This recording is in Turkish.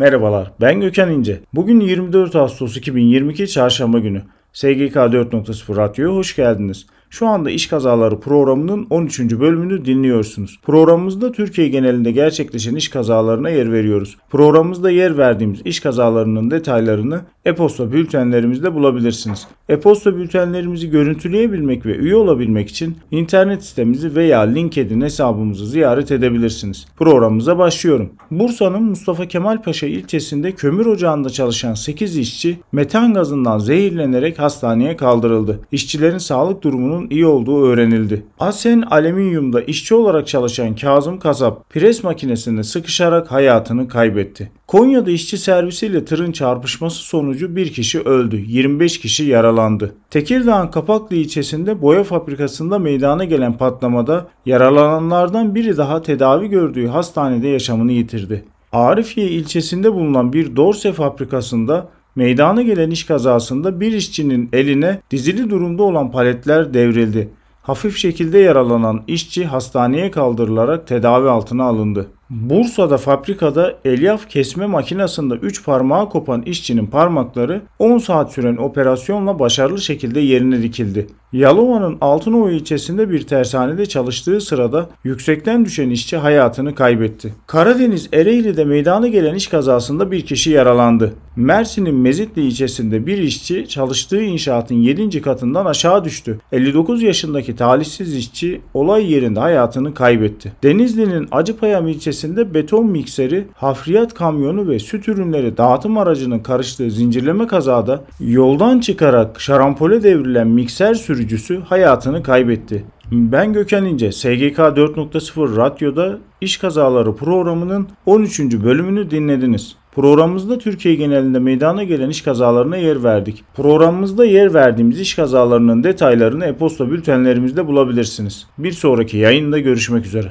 Merhabalar, ben Gökhan İnce. Bugün 24 Ağustos 2022 Çarşamba günü. SGK 4.0 Radyo'ya hoş geldiniz. Şu anda iş kazaları programının 13. bölümünü dinliyorsunuz. Programımızda Türkiye genelinde gerçekleşen iş kazalarına yer veriyoruz. Programımızda yer verdiğimiz iş kazalarının detaylarını e-posta bültenlerimizde bulabilirsiniz. E-posta bültenlerimizi görüntüleyebilmek ve üye olabilmek için internet sitemizi veya LinkedIn hesabımızı ziyaret edebilirsiniz. Programımıza başlıyorum. Bursa'nın Mustafa Kemal Paşa ilçesinde kömür ocağında çalışan 8 işçi metan gazından zehirlenerek hastaneye kaldırıldı. İşçilerin sağlık durumunun iyi olduğu öğrenildi. Asen Alüminyum'da işçi olarak çalışan Kazım Kasap pres makinesinde sıkışarak hayatını kaybetti. Konya'da işçi servisiyle tırın çarpışması sonucu bir kişi öldü, 25 kişi yaralandı. Tekirdağ'ın Kapaklı ilçesinde boya fabrikasında meydana gelen patlamada yaralananlardan biri daha tedavi gördüğü hastanede yaşamını yitirdi. Arifiye ilçesinde bulunan bir dorse fabrikasında meydana gelen iş kazasında bir işçinin eline dizili durumda olan paletler devrildi. Hafif şekilde yaralanan işçi hastaneye kaldırılarak tedavi altına alındı. Bursa'da fabrikada elyaf kesme makinesinde 3 parmağı kopan işçinin parmakları 10 saat süren operasyonla başarılı şekilde yerine dikildi. Yalova'nın Altınova ilçesinde bir tersanede çalıştığı sırada yüksekten düşen işçi hayatını kaybetti. Karadeniz Ereğli'de meydana gelen iş kazasında bir kişi yaralandı. Mersin'in Mezitli ilçesinde bir işçi çalıştığı inşaatın 7. katından aşağı düştü. 59 yaşındaki talihsiz işçi olay yerinde hayatını kaybetti. Denizli'nin Acıpayam ilçesinde beton mikseri, hafriyat kamyonu ve süt ürünleri dağıtım aracının karıştığı zincirleme kazada yoldan çıkarak şarampole devrilen mikser sürücüsü hayatını kaybetti. Ben Gökhan İnce, SGK 4.0 Radyo'da iş kazaları programının 13. bölümünü dinlediniz. Programımızda Türkiye genelinde meydana gelen iş kazalarına yer verdik. Programımızda yer verdiğimiz iş kazalarının detaylarını e-posta bültenlerimizde bulabilirsiniz. Bir sonraki yayında görüşmek üzere.